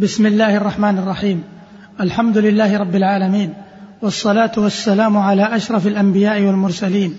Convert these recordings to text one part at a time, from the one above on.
بسم الله الرحمن الرحيم. الحمد لله رب العالمين والصلاة والسلام على أشرف الأنبياء والمرسلين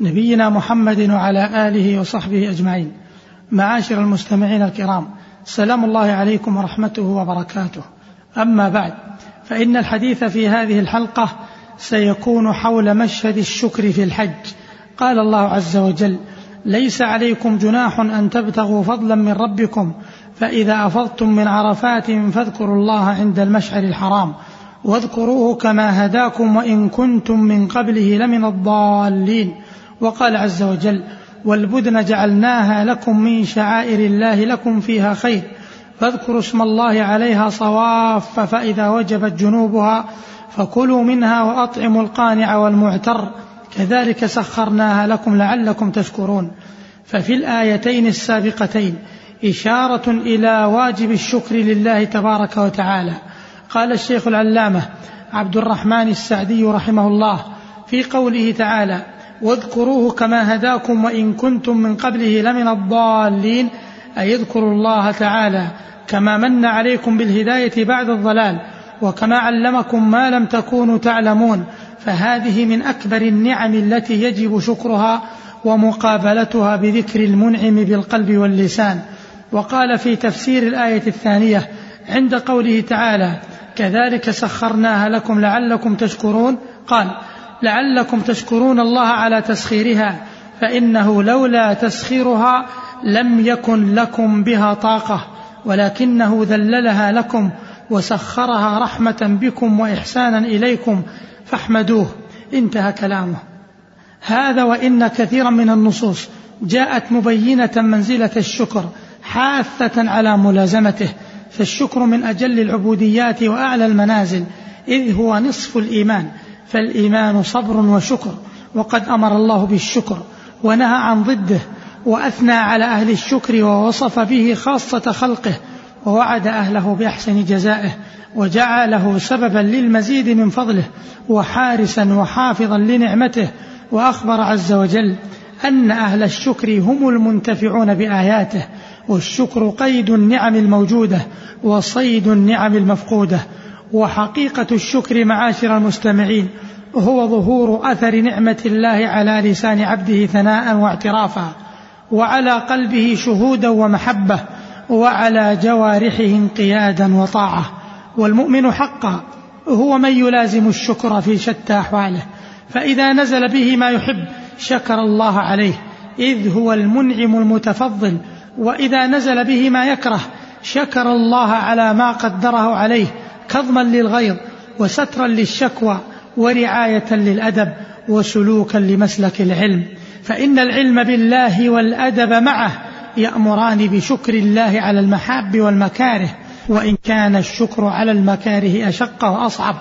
نبينا محمد وعلى آله وصحبه أجمعين. معاشر المستمعين الكرام سلام الله عليكم ورحمته وبركاته. أما بعد فإن الحديث في هذه الحلقة سيكون حول مشهد الشكر في الحج. قال الله عز وجل ليس عليكم جناح أن تبتغوا فضلا من ربكم فإذا أفضتم من عرفات فاذكروا الله عند المشعر الحرام واذكروه كما هداكم وإن كنتم من قبله لمن الضالين. وقال عز وجل والبدن جعلناها لكم من شعائر الله لكم فيها خير فاذكروا اسم الله عليها صواف فإذا وجبت جنوبها فكلوا منها وأطعموا القانع والمعتر كذلك سخرناها لكم لعلكم تشكرون. ففي الآيتين السابقتين إشارة إلى واجب الشكر لله تبارك وتعالى. قال الشيخ العلامة عبد الرحمن السعدي رحمه الله في قوله تعالى واذكروه كما هداكم وإن كنتم من قبله لمن الضالين أي اذكروا الله تعالى كما من عليكم بالهداية بعد الضلال وكما علمكم ما لم تكونوا تعلمون. فهذه من أكبر النعم التي يجب شكرها ومقابلتها بذكر المنعم بالقلب واللسان. وقال في تفسير الآية الثانية عند قوله تعالى كذلك سخرناها لكم لعلكم تشكرون قال لعلكم تشكرون الله على تسخيرها فإنه لولا تسخيرها لم يكن لكم بها طاقة ولكنه ذللها لكم وسخرها رحمة بكم وإحسانا إليكم فاحمدوه انتهى كلامه. هذا وإن كثيرا من النصوص جاءت مبينة منزلة الشكر حاثة على ملازمته فالشكر من أجل العبوديات وأعلى المنازل إذ هو نصف الإيمان فالإيمان صبر وشكر وقد أمر الله بالشكر ونهى عن ضده وأثنى على أهل الشكر ووصف به خاصة خلقه ووعد أهله بأحسن جزائه وجعله سببا للمزيد من فضله وحارسا وحافظا لنعمته وأخبر عز وجل أن أهل الشكر هم المنتفعون بآياته والشكر قيد النعم الموجودة وصيد النعم المفقودة. وحقيقة الشكر معاشر المستمعين هو ظهور أثر نعمة الله على لسان عبده ثناء واعترافا وعلى قلبه شهودا ومحبة وعلى جوارحه انقيادا وطاعة. والمؤمن حقا هو من يلازم الشكر في شتى أحواله. فإذا نزل به ما يحب شكر الله عليه إذ هو المنعم المتفضل وإذا نزل به ما يكره شكر الله على ما قدره عليه كظما للغيظ وسترا للشكوى ورعاية للأدب وسلوكا لمسلك العلم. فإن العلم بالله والأدب معه يأمران بشكر الله على المحاب والمكاره وإن كان الشكر على المكاره أشق وأصعب.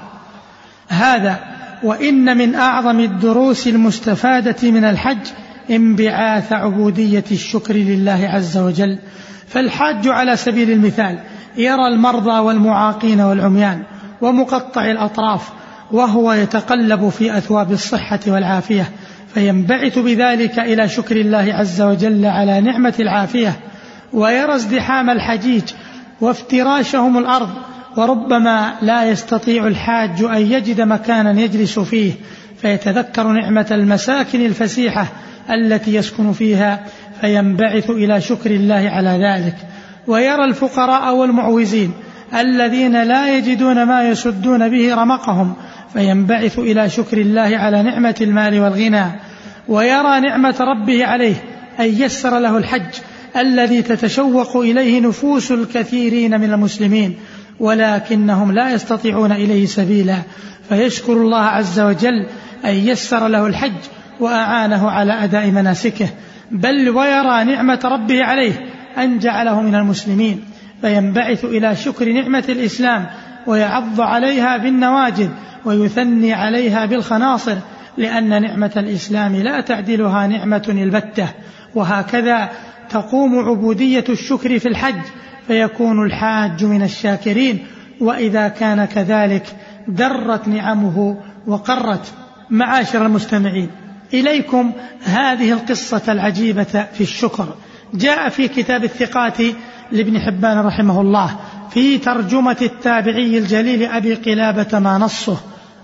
هذا وإن من أعظم الدروس المستفادة من الحج انبعاث عبودية الشكر لله عز وجل. فالحاج على سبيل المثال يرى المرضى والمعاقين والعميان ومقطع الأطراف وهو يتقلب في أثواب الصحة والعافية فينبعث بذلك إلى شكر الله عز وجل على نعمة العافية ويرى ازدحام الحجيج وافتراشهم الأرض وربما لا يستطيع الحاج أن يجد مكانا يجلس فيه فيتذكر نعمة المساكن الفسيحة التي يسكن فيها فينبعث إلى شكر الله على ذلك. ويرى الفقراء والمعوزين الذين لا يجدون ما يسدون به رمقهم فينبعث إلى شكر الله على نعمة المال والغنى. ويرى نعمة ربه عليه ان يسر له الحج الذي تتشوق إليه نفوس الكثيرين من المسلمين ولكنهم لا يستطيعون إليه سبيلا. فيشكر الله عز وجل ان يسر له الحج وأعانه على أداء مناسكه بل ويرى نعمة ربه عليه أن جعله من المسلمين فينبعث إلى شكر نعمة الإسلام ويعض عليها بالنواجذ ويثني عليها بالخناصر لأن نعمة الإسلام لا تعدلها نعمة البتة وهكذا تقوم عبودية الشكر في الحج فيكون الحاج من الشاكرين وإذا كان كذلك درت نعمه وقرت معاشر المستمعين. إليكم هذه القصة العجيبة في الشكر. جاء في كتاب الثقات لابن حبان رحمه الله في ترجمة التابعي الجليل أبي قلابة ما نصه.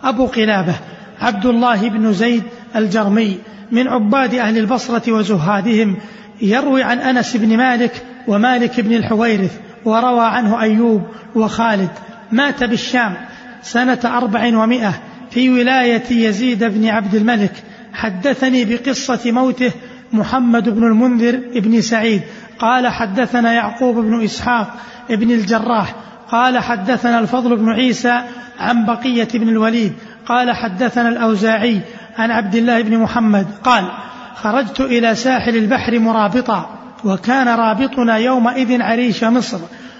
أبو قلابة عبد الله بن زيد الجرمي من عباد أهل البصرة وزهادهم يروي عن أنس بن مالك ومالك بن الحويرث وروى عنه أيوب وخالد. مات بالشام سنة أربع ومائة في ولاية يزيد بن عبد الملك حدثني بقصة موته محمد بن المنذر بن سعيد. قال حدثنا يعقوب بن إسحاق بن الجراح. قال حدثنا الفضل بن عيسى عن بقية بن الوليد. قال حدثنا الأوزاعي عن عبد الله بن محمد. قال خرجت إلى ساحل البحر مرابطا وكان رابطنا يومئذ عريش مصر.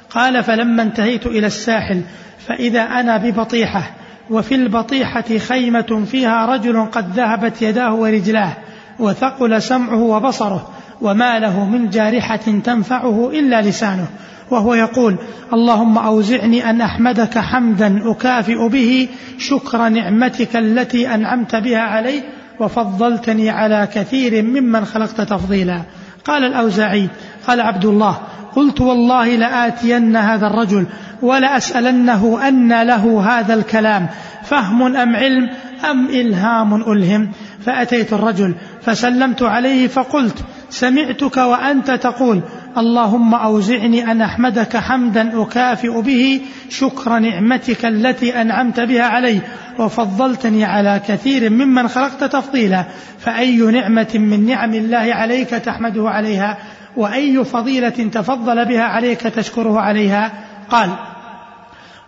قال فلما انتهيت إلى الساحل فإذا أنا ببطيحة وفي البطيحة خيمة فيها رجل قد ذهبت يداه ورجلاه وثقل سمعه وبصره وما له من جارحة تنفعه إلا لسانه. وهو يقول اللهم أوزعني أن أحمدك حمدا أكافئ به شكر نعمتك التي أنعمت بها علي وفضلتني على كثير ممن خلقت تفضيلا. قال الأوزاعي قال عبد الله قلت والله لآتين هذا الرجل ولأسألنه أن له هذا الكلام فهم أم علم أم إلهام ألهم؟ فأتيت الرجل فسلمت عليه فقلت سمعتك وأنت تقول اللهم أوزعني أن أحمدك حمدا أكافئ به شكر نعمتك التي أنعمت بها علي وفضلتني على كثير ممن خلقت تفضيلا فأي نعمة من نعم الله عليك تحمده عليها وأي فضيلة تفضل بها عليك تشكره عليها؟ قال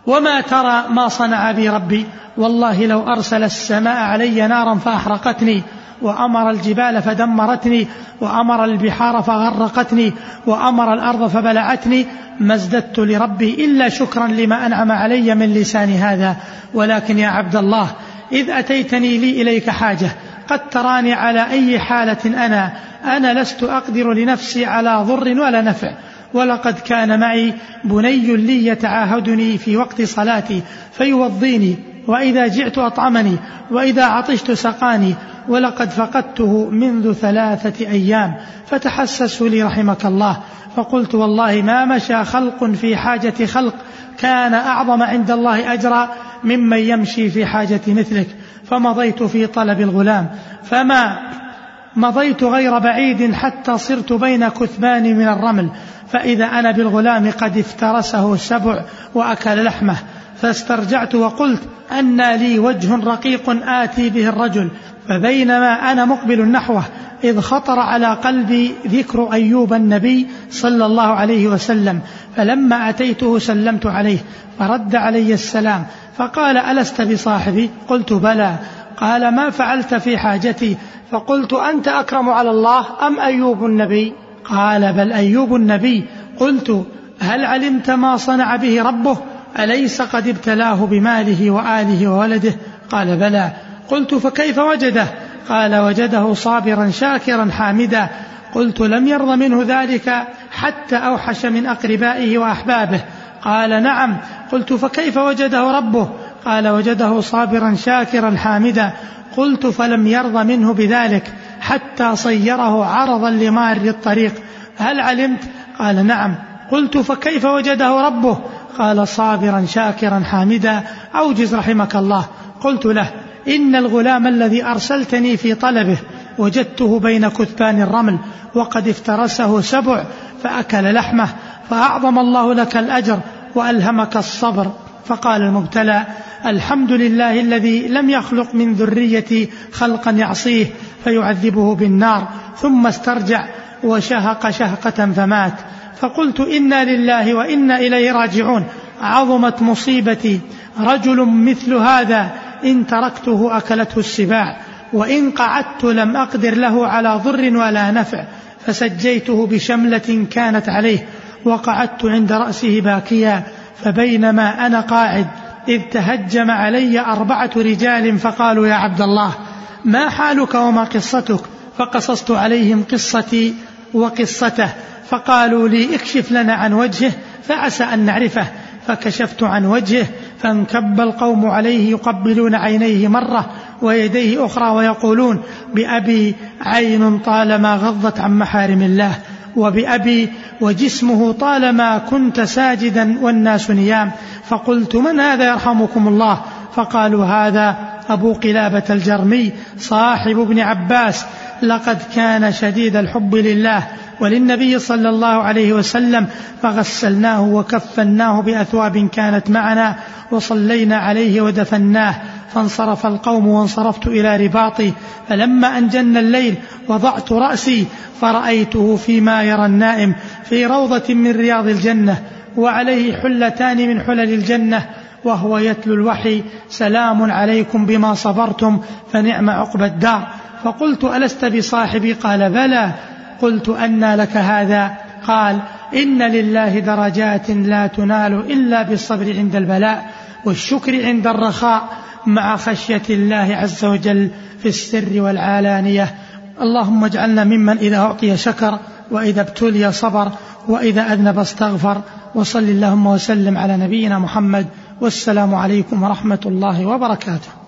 وما ترى ما صنع بي ربي؟ والله لو أرسل السماء علي نارا فأحرقتني وأمر الجبال فدمرتني وأمر البحار فغرقتني وأمر الأرض فبلعتني ما ازددت لربي إلا شكرا لما أنعم علي من لسان هذا. ولكن يا عبد الله إذ أتيتني لي إليك حاجة قد تراني على أي حالة أنا أنا لست أقدر لنفسي على ضر ولا نفع. ولقد كان معي بني لي يتعاهدني في وقت صلاتي فيوضيني وإذا جعت أطعمني وإذا عطشت سقاني. ولقد فقدته منذ ثلاثة أيام. فتحسسوا لي رحمك الله. فقلت والله ما مشى خلق في حاجة خلق. كان أعظم عند الله أجرا ممن يمشي في حاجة مثلك. فمضيت في طلب الغلام. فما مضيت غير بعيد حتى صرت بين كثبان من الرمل. فإذا أنا بالغلام قد افترسه السبع وأكل لحمه. فاسترجعت وقلت أن لي وجه رقيق آتي به الرجل. فبينما أنا مقبل نحوه إذ خطر على قلبي ذكر أيوب النبي صلى الله عليه وسلم. فلما أتيته سلمت عليه فرد علي السلام فقال ألست بصاحبي؟ قلت بلى. قال ما فعلت في حاجتي؟ فقلت أنت أكرم على الله أم أيوب النبي؟ قال بل أيوب النبي. قلت هل علمت ما صنع به ربه؟ أليس قد ابتلاه بماله وآله وولده؟ قال بلى. قلت فكيف وجده؟ قال وجده صابرا شاكرا حامدا. قلت لم يرض منه ذلك. حتى أوحش من أقربائه وأحبابه. قال نعم. قلت فكيف وجده ربه؟ قال وجده صابرا شاكرا حامدا. قلت فلم يرض منه بذلك حتى صيره عرضا لمار الطريق. هل علمت؟ قال نعم. قلت فكيف وجده ربه؟ قال صابرا شاكرا حامدا. أوجز رحمك الله. قلت له إن الغلام الذي أرسلتني في طلبه وجدته بين كثبان الرمل وقد افترسه سبع فأكل لحمه فأعظم الله لك الأجر وألهمك الصبر. فقال المبتلى الحمد لله الذي لم يخلق من ذريتي خلقا يعصيه فيعذبه بالنار ثم استرجع وشهق شهقة فمات. فقلت إنا لله وإنا إليه راجعون. عظمت مصيبتي. رجل مثل هذا إن تركته أكلته السباع وإن قعدت لم أقدر له على ضر ولا نفع. فسجيته بشملة كانت عليه وقعدت عند رأسه باكيا فبينما أنا قاعد إذ تهجم علي أربعة رجال فقالوا يا عبد الله ما حالك وما قصتك؟ فقصصت عليهم قصتي وقصته فقالوا لي اكشف لنا عن وجهه فعسى أن نعرفه فكشفت عن وجهه فانكب القوم عليه يقبلون عينيه مرة ويديه أخرى ويقولون بأبي عين طالما غضت عن محارم الله وبأبي وجسمه طالما كنت ساجدا والناس نيام. فقلت من هذا يرحمكم الله؟ فقالوا هذا أبو قلابة الجرمي صاحب ابن عباس. لقد كان شديد الحب لله وللنبي صلى الله عليه وسلم فغسلناه وكفناه بأثواب كانت معنا وصلينا عليه ودفناه. فانصرف القوم وانصرفت إلى رباطي فلما ان جن الليل وضعت رأسي فرأيته فيما يرى النائم في روضة من رياض الجنة وعليه حلتان من حلل الجنة وهو يتلو الوحي سلام عليكم بما صبرتم فنعم عقبى الدار. فقلت ألست بصاحبي؟ قال بلى. قلت أنى لك هذا. قال إن لله درجات لا تنال إلا بالصبر عند البلاء والشكر عند الرخاء. مع خشية الله عز وجل في السر والعلانية اللهم اجعلنا ممن إذا أعطي شكر وإذا ابتلي صبر وإذا أذنب استغفر. وصل اللهم وسلم على نبينا محمد. والسلام عليكم ورحمة الله وبركاته.